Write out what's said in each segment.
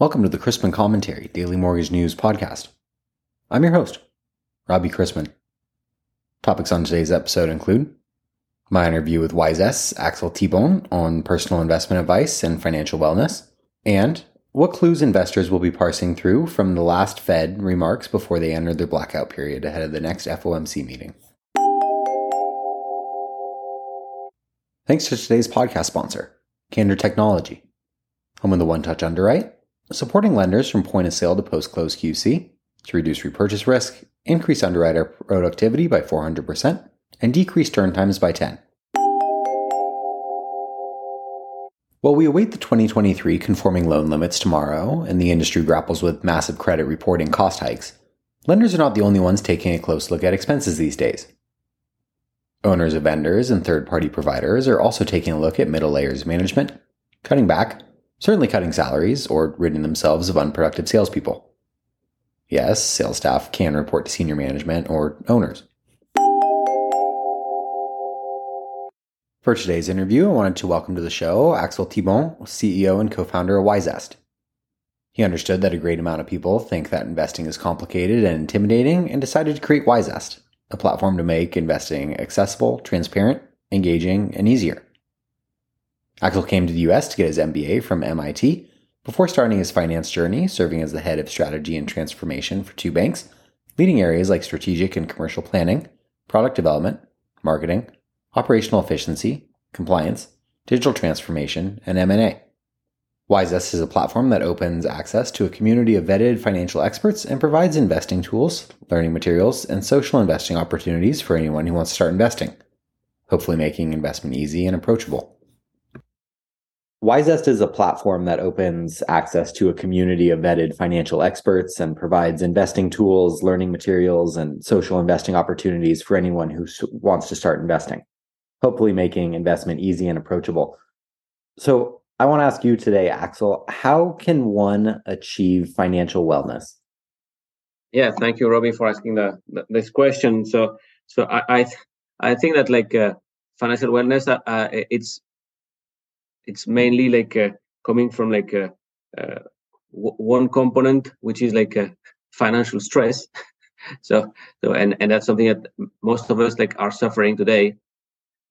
Welcome to the Chrisman Commentary Daily Mortgage News Podcast. I'm your host, Robbie Chrisman. Topics on today's episode include my interview with Wisest Axel Thibon on personal investment advice and financial wellness, and what clues investors will be parsing through from the last Fed remarks before they enter their blackout period ahead of the next FOMC meeting. Thanks to today's podcast sponsor, Candor Technology, home of the One Touch Underwrite, supporting lenders from point of sale to post close QC to reduce repurchase risk, increase underwriter productivity by 400%, and decrease turn times by 10. While we await the 2023 conforming loan limits tomorrow and the industry grapples with massive credit reporting cost hikes, lenders are not the only ones taking a close look at expenses these days. Owners of vendors and third party providers are also taking a look at middle layers management, cutting back, certainly cutting salaries or ridding themselves of unproductive salespeople. Yes, sales staff can report to senior management or owners. For today's interview, I wanted to welcome to the show Axel Thibon, CEO and co founder of Wisest. He understood that a great amount of people think that investing is complicated and intimidating and decided to create Wisest, a platform to make investing accessible, transparent, engaging, and easier. Axel came to the US to get his MBA from MIT before starting his finance journey, serving as the head of strategy and transformation for two banks, leading areas like strategic and commercial planning, product development, marketing, operational efficiency, compliance, digital transformation, and M&A. Wisest is a platform that opens access to a community of vetted financial experts and provides investing tools, learning materials, and social investing opportunities for anyone who wants to start investing, hopefully making investment easy and approachable. Wisest is a platform that opens access to a community of vetted financial experts and provides investing tools, learning materials, and social investing opportunities for anyone who wants to start investing hopefully making investment easy and approachable. So I want to ask you today, Axel, how can one achieve financial wellness? Yeah, thank you, Robbie, for asking the, this question. So, so I I, I think that like uh, financial wellness, uh, uh, it's it's mainly like uh, coming from like uh, uh, one component, which is like a financial stress. so, so and and that's something that most of us like are suffering today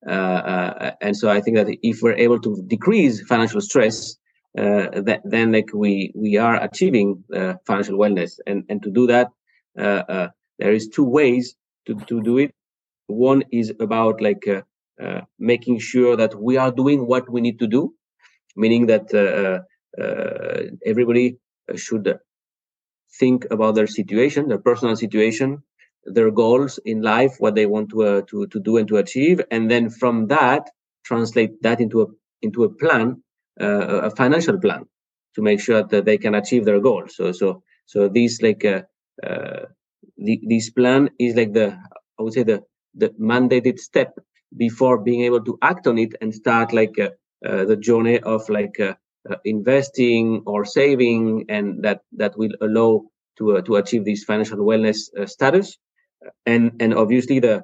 uh, uh, and so I think that if we're able to decrease financial stress, uh, then like we we are achieving financial wellness. And and to do that, there is two ways to to do it. One is about like uh, making sure that we are doing what we need to do, meaning that uh, uh, everybody should think about their situation, their personal situation, their goals in life, what they want to to to do and to achieve, and then from that translate that into a into a plan, a financial plan, to make sure that they can achieve their goals. So so so this like the, this plan is like the I would say the the mandated step before being able to act on it and start like uh, uh, the journey of like uh, investing or saving, and that that will allow to to achieve this financial wellness status. And and obviously the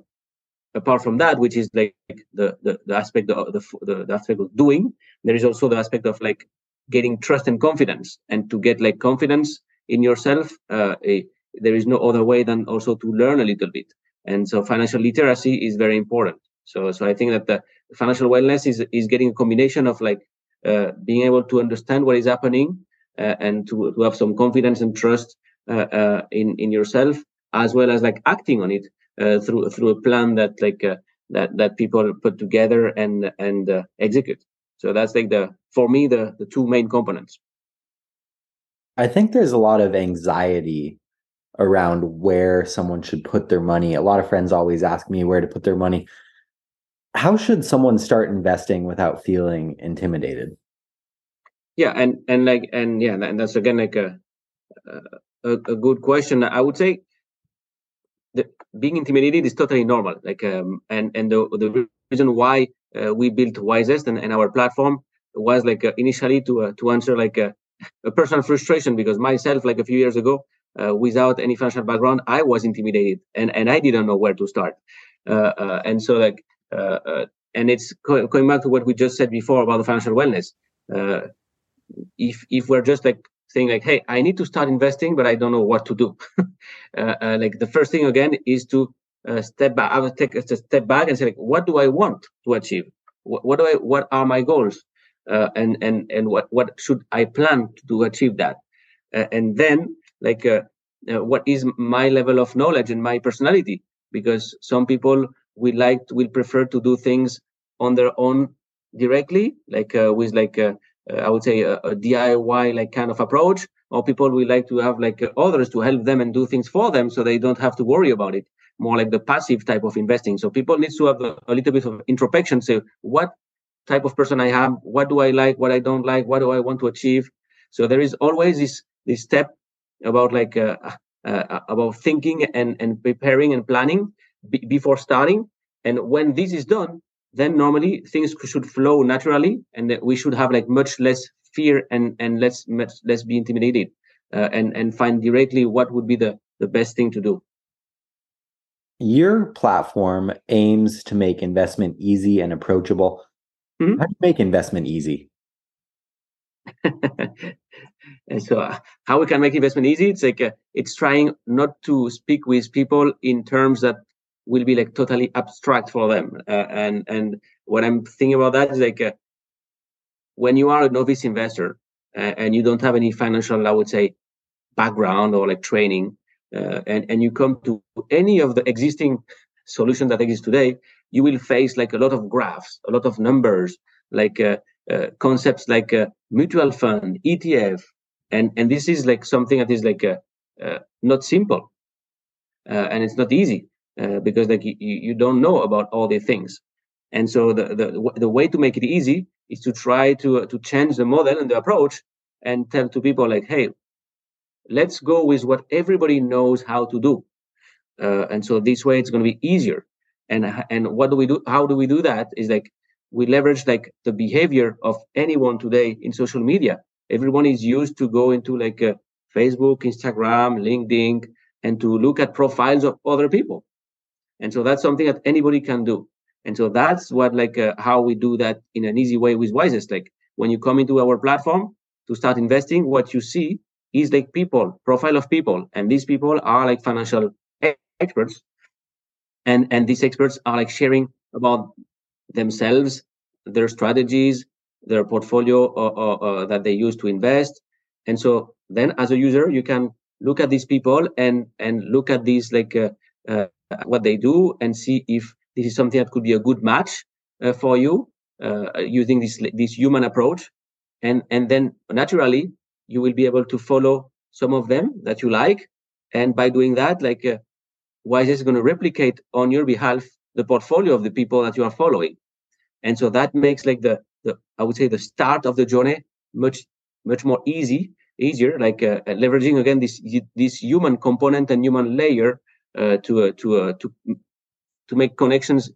apart from that which is like the the, the aspect of the, the, the aspect of doing there is also the aspect of like getting trust and confidence. And to get like confidence in yourself uh, a, there is no other way than also to learn a little bit. And so financial literacy is very important so so i think that the financial wellness is is getting a combination of like uh, being able to understand what is happening uh, and to, to have some confidence and trust uh, uh, in in yourself as well as like acting on it uh, through through a plan that like uh, that that people put together and and execute. So that's like the for me the the two main components. I think there's a lot of anxiety around where someone should put their money. A lot of friends always ask me where to put their money. How should someone start investing without feeling intimidated? Yeah, and and like and yeah, and that's again like a a, a good question. I would say the, being intimidated is totally normal. Like, um, and and the the reason why uh, we built Wisest and, and our platform was like uh, initially to uh, to answer like a, a, personal frustration because myself, like a few years ago, uh, without any financial background, I was intimidated and and I didn't know where to start. Uh, uh, and so like, and it's co- going back to what we just said before about the financial wellness. if if we're just like saying like, "Hey, I need to start investing, but I don't know what to do." uh, uh, like the first thing again is to uh, step back. I would take a step back and say, like, "What do I want to achieve? What, what do I? What are my goals? Uh, and and and what what should I plan to achieve that?" Uh, and then like, uh, what is my level of knowledge and my personality? Because some people will like will prefer to do things on their own directly, like with like uh, I would say a, a, DIY like kind of approach, or people will like to have like others to help them and do things for them, so they don't have to worry about it. More like the passive type of investing. So people need to have a, a little bit of introspection. Say what type of person I am, what do I like, what I don't like, what do I want to achieve. So there is always this this step about like uh, uh, about thinking and and preparing and planning b- before starting. And when this is done, then normally things should flow naturally and we should have like much less fear and and let's much less be intimidated uh, and and find directly what would be the the best thing to do your platform aims to make investment easy and approachable mm-hmm. how do you make investment easy and so uh, how we can make investment easy it's like uh, it's trying not to speak with people in terms that will be like totally abstract for them. Uh, and and what I'm thinking about that is like uh, when you are a novice investor uh, and you don't have any financial, I would say, background or like training, uh, and and you come to any of the existing solutions that exist today, you will face like a lot of graphs, a lot of numbers, like uh, uh, concepts like mutual fund, ETF, and and this is like something that is like not simple, and it's not easy uh, because like you, you don't know about all the things. And so the, the the way to make it easy is to try to uh, to change the model and the approach and tell to people like hey let's go with what everybody knows how to do. Uh, and so this way it's going to be easier. And and what do we do how do we do that is like we leverage like the behavior of anyone today in social media. Everyone is used to go into like uh, facebook instagram linkedin and to look at profiles of other people and so that's something that anybody can do. And so that's what like uh, how we do that in an easy way with wisest. Like when you come into our platform to start investing what you see is like people profile of people. And these people are like financial experts. And and these experts are like sharing about themselves their strategies their portfolio uh, uh, uh, that they use to invest. And so then as a user you can look at these people and and look at these like uh, uh, what they do and see if this is something that could be a good match uh, for you uh, using this this human approach. And and then naturally you will be able to follow some of them that you like. And by doing that like uh, wise is going to replicate on your behalf the portfolio of the people that you are following? And so that makes like the the i would say the start of the journey much much more easy easier like uh, leveraging again this this human component and human layer uh, to uh, to uh, to to make connections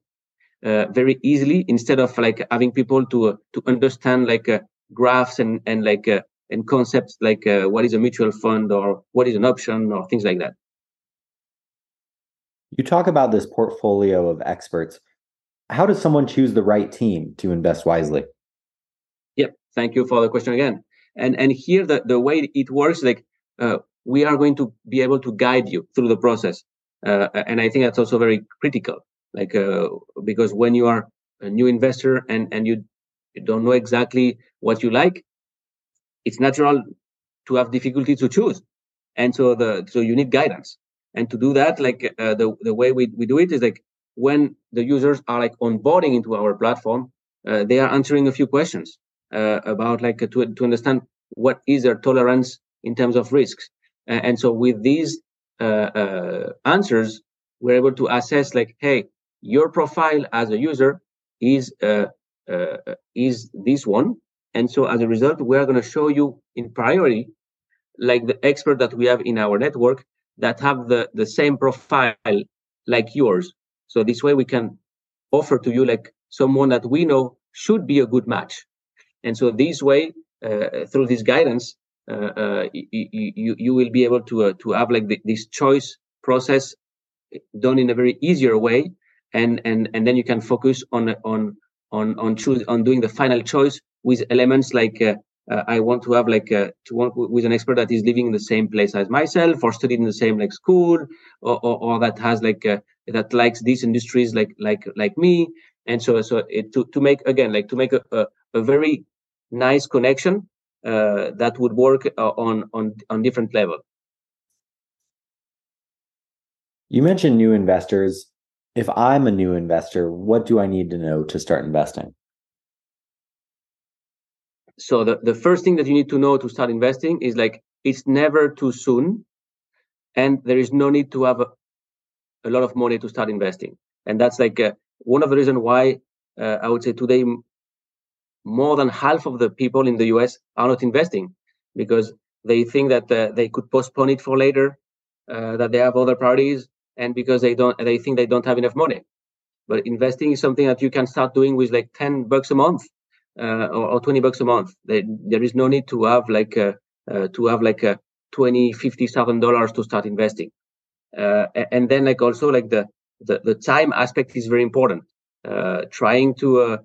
very easily instead of like having people to to understand like graphs and and like and concepts like what is a mutual fund or what is an option or things like that. You talk about this portfolio of experts. How does someone choose the right team to invest wisely? Yep. Thank you for the question again. And and here the, the way it works, like uh, we are going to be able to guide you through the process. Uh, and I think that's also very critical, like uh, because when you are a new investor and and you, you don't know exactly what you like, it's natural to have difficulty to choose, and so the so you need guidance. And to do that, like uh, the the way we we do it is like when the users are like onboarding into our platform, uh, they are answering a few questions uh, about like to to understand what is their tolerance in terms of risks. and so with these uh, uh, answers, we're able to assess like, hey, your profile as a user is uh, is this one, and so as a result, we are going to show you in priority, like the expert that we have in our network that have the the same profile like yours. So this way we can offer to you like someone that we know should be a good match. And so this way, uh, through this guidance, uh, uh, you, you will be able to uh, to have like the, this choice process done in a very easier way and and and then you can focus on on on on choose on doing the final choice with elements like uh, uh, I want to have like uh, to work with an expert that is living in the same place as myself or studied in the same like school or, or, or that has like uh, that likes these industries like like like me. And so so it, to to make again like to make a, a, a very nice connection uh, that would work uh, on on on different level. You mentioned new investors. If i'm a new investor what do i need to know to start investing? So the, the first thing that you need to know to start investing is like it's never too soon and there is no need to have a, a lot of money to start investing. And that's like uh, one of the reasons why uh, i would say today more than half of the people in the us are not investing because they think that uh, they could postpone it for later uh, that they have other priorities and because they don't they think they don't have enough money but investing is something that you can start doing with like 10 bucks a month uh, or, or, 20 bucks a month. They, there is no need to have like a, uh, to have like a 20, 50 thousand dollars to start investing. Uh, and then like also like the, the, the time aspect is very important. trying to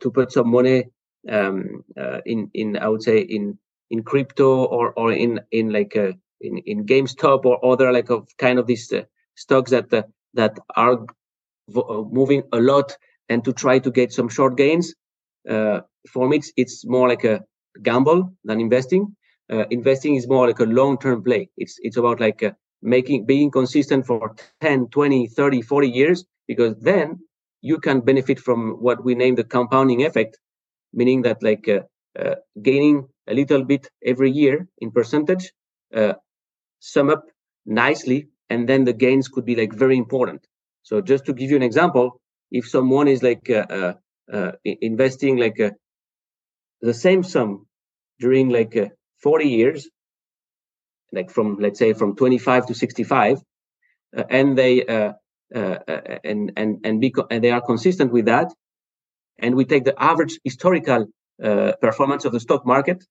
to put some money um, in in I would say in in crypto or or in in like a, in in GameStop or other like of kind of these uh, stocks that uh, that are moving a lot and to try to get some short gains uh, for me, it's, it's more like a gamble than investing. Uh, investing is more like a long-term play. It's it's about like uh, making being consistent for 10, 20, 30, 40 years because then you can benefit from what we name the compounding effect, meaning that like uh, uh, gaining a little bit every year in percentage, uh, sum up nicely, and then the gains could be like very important. So just to give you an example, if someone is like uh, investing like uh, the same sum during like uh, 40 years like from let's say from 25 to 65 uh, and they uh, uh, and and and, beco- and they are consistent with that and we take the average historical performance of the stock market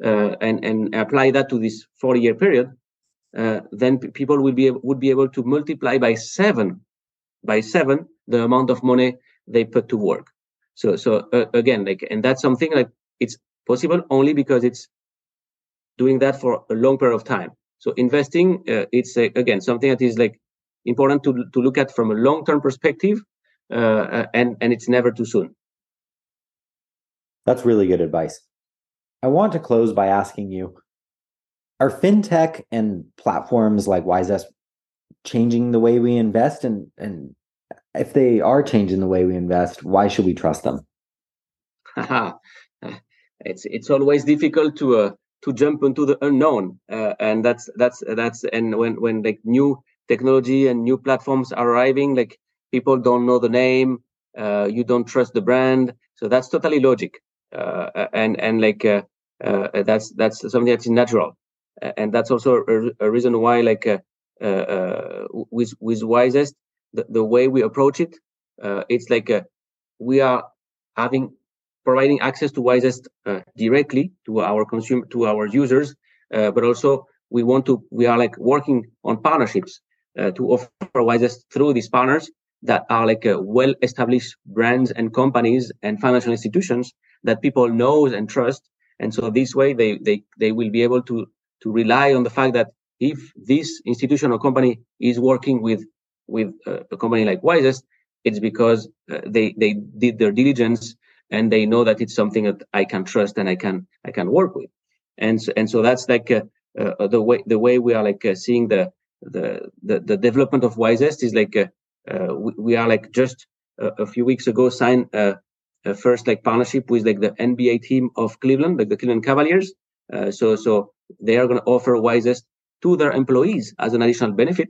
and and apply that to this 40 year period then p- people will be would be able to multiply by seven by seven the amount of money they put to work so so uh, again, like, and that's something like it's possible only because it's doing that for a long period of time. So investing, uh, it's uh, again something that is like important to to look at from a long term perspective, uh, uh, and and it's never too soon. That's really good advice. I want to close by asking you: Are fintech and platforms like Wisest changing the way we invest, and and if they are changing the way we invest, why should we trust them? it's it's always difficult to uh, to jump into the unknown, uh, and that's that's that's and when when like new technology and new platforms are arriving, like people don't know the name, uh, you don't trust the brand, so that's totally logic, uh, and and like uh, uh, that's that's something that's natural, and that's also a, a reason why like with with Wisest the, the way we approach it, uh, it's like we are having providing access to Wisest uh, directly to our consumer to our users, uh, but also we want to we are like working on partnerships. uh, to offer Wisest through these partners that are like uh, well established brands and companies and financial institutions that people know and trust, and so this way they they they will be able to to rely on the fact that if this institution or company is working with with a company like Wisest, it's because uh, they they did their diligence and they know that it's something that I can trust and I can I can work with, and so, and so that's like uh, uh, the way the way we are like uh, seeing the, the the the development of Wisest is like uh, uh, we, we, are like just a few weeks ago signed a first like partnership with like the NBA team of Cleveland, like the Cleveland Cavaliers. so so they are going to offer Wisest to their employees as an additional benefit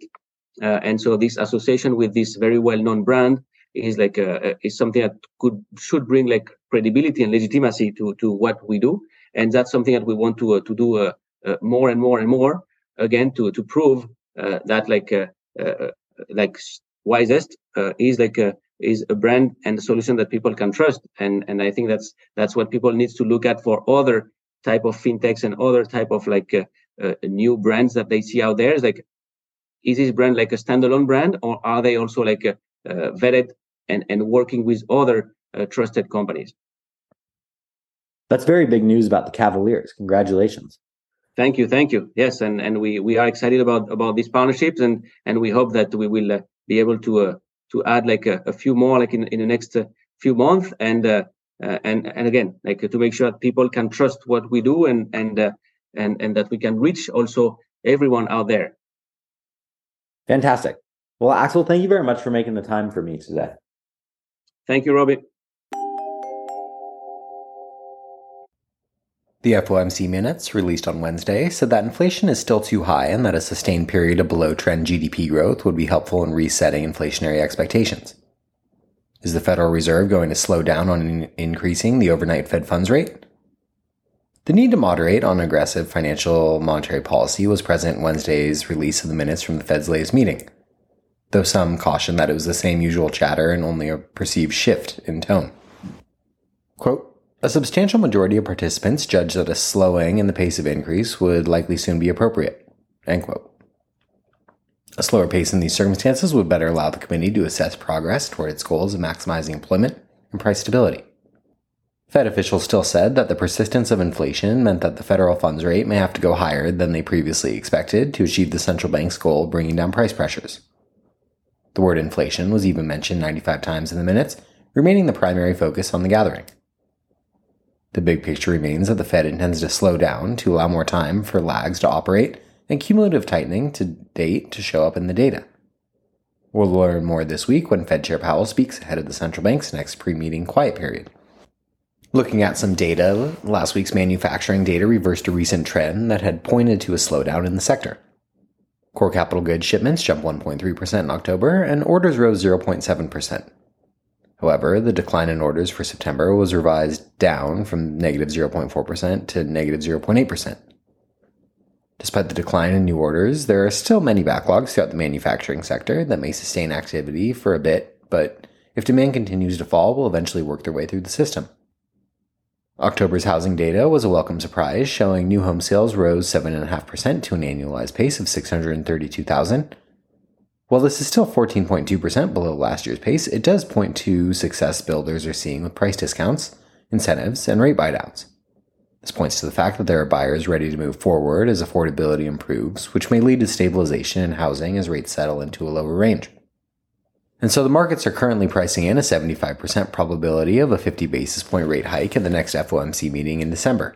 uh, and so this association with this very well-known brand is like a, uh, is something that could should bring like credibility and legitimacy to to what we do, and that's something that we want to uh, to do uh, uh, more and more and more again to to prove uh, Uh, that like uh, uh, like Wisest is like a is a brand and a solution that people can trust, and and I think that's that's what people needs to look at for other type of fintechs and other type of like new brands that they see out there. Is like is this brand like a standalone brand or are they also like uh, vetted and, and working with other uh, trusted companies That's very big news about the Cavaliers. Congratulations. Thank you, thank you. Yes, and and we we are excited about about these partnerships, and and we hope that we will uh, be able to uh, to add like a, a, few more like in in the next uh, few months, and uh, uh, and and again like to make sure that people can trust what we do, and and uh, and and that we can reach also everyone out there. Fantastic. Well, Axel, thank you very much for making the time for me today. Thank you, Robbie. The FOMC minutes released on Wednesday said that inflation is still too high and that a sustained period of below trend GDP growth would be helpful in resetting inflationary expectations. Is the Federal Reserve going to slow down on increasing the overnight Fed funds rate? The need to moderate on aggressive financial monetary policy was present in Wednesday's release of the minutes from the Fed's latest meeting, though some cautioned that it was the same usual chatter and only a perceived shift in tone. Quote, a substantial majority of participants judged that a slowing in the pace of increase would likely soon be appropriate. End quote. A slower pace in these circumstances would better allow the committee to assess progress toward its goals of maximizing employment and price stability. Fed officials still said that the persistence of inflation meant that the federal funds rate may have to go higher than they previously expected to achieve the central bank's goal of bringing down price pressures. The word inflation was even mentioned 95 times in the minutes, remaining the primary focus on the gathering. The big picture remains that the Fed intends to slow down to allow more time for lags to operate and cumulative tightening to date to show up in the data. We'll learn more this week when Fed Chair Powell speaks ahead of the central bank's next pre meeting quiet period. Looking at some data, last week's manufacturing data reversed a recent trend that had pointed to a slowdown in the sector. Core capital goods shipments jumped 1.3% in October, and orders rose 0.7%. However, the decline in orders for September was revised down from negative 0.4% to negative 0.8%. Despite the decline in new orders, there are still many backlogs throughout the manufacturing sector that may sustain activity for a bit, but if demand continues to fall, will eventually work their way through the system. October's housing data was a welcome surprise, showing new home sales rose 7.5% to an annualized pace of 632,000, while this is still 14.2% below last year's pace, it does point to success builders are seeing with price discounts, incentives, and rate buydowns. This points to the fact that there are buyers ready to move forward as affordability improves, which may lead to stabilization in housing as rates settle into a lower range. And so the markets are currently pricing in a 75% probability of a 50 basis point rate hike at the next FOMC meeting in December.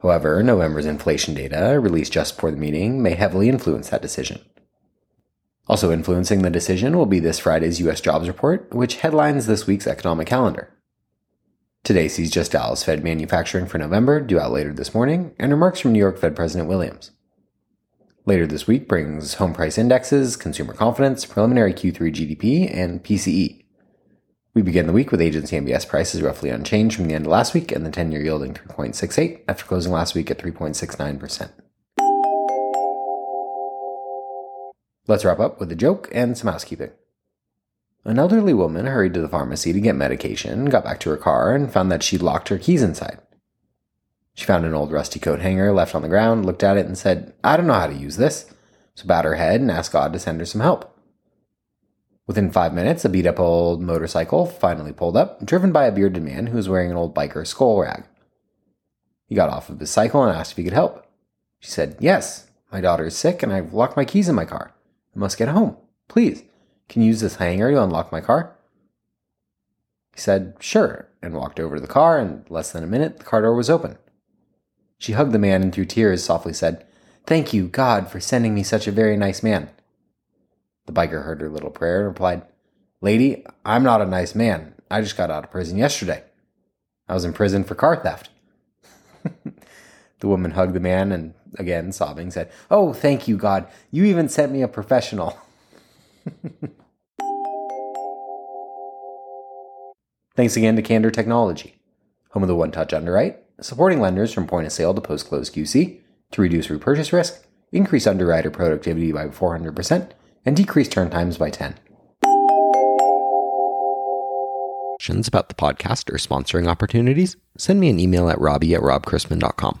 However, November's inflation data, released just before the meeting, may heavily influence that decision. Also influencing the decision will be this Friday's U.S. jobs report, which headlines this week's economic calendar. Today sees just Dallas Fed manufacturing for November, due out later this morning, and remarks from New York Fed President Williams. Later this week brings home price indexes, consumer confidence, preliminary Q3 GDP, and PCE. We begin the week with agency MBS prices roughly unchanged from the end of last week and the 10 year yielding 3.68 after closing last week at 3.69%. Let's wrap up with a joke and some housekeeping. An elderly woman hurried to the pharmacy to get medication, got back to her car, and found that she'd locked her keys inside. She found an old rusty coat hanger left on the ground, looked at it, and said, I don't know how to use this. So bowed her head and asked God to send her some help. Within five minutes, a beat up old motorcycle finally pulled up, driven by a bearded man who was wearing an old biker skull rag. He got off of his cycle and asked if he could help. She said, Yes, my daughter is sick and I've locked my keys in my car. I must get home. Please, can you use this hanger to unlock my car? He said, Sure, and walked over to the car, and less than a minute, the car door was open. She hugged the man and through tears softly said, Thank you, God, for sending me such a very nice man. The biker heard her little prayer and replied, Lady, I'm not a nice man. I just got out of prison yesterday. I was in prison for car theft. the woman hugged the man and again sobbing, said, Oh, thank you, God. You even sent me a professional. Thanks again to Candor Technology, home of the one touch underwrite, supporting lenders from point of sale to post close QC to reduce repurchase risk, increase underwriter productivity by 400%, and decrease turn times by 10. About the podcast or sponsoring opportunities, send me an email at robbie at robchrisman.com.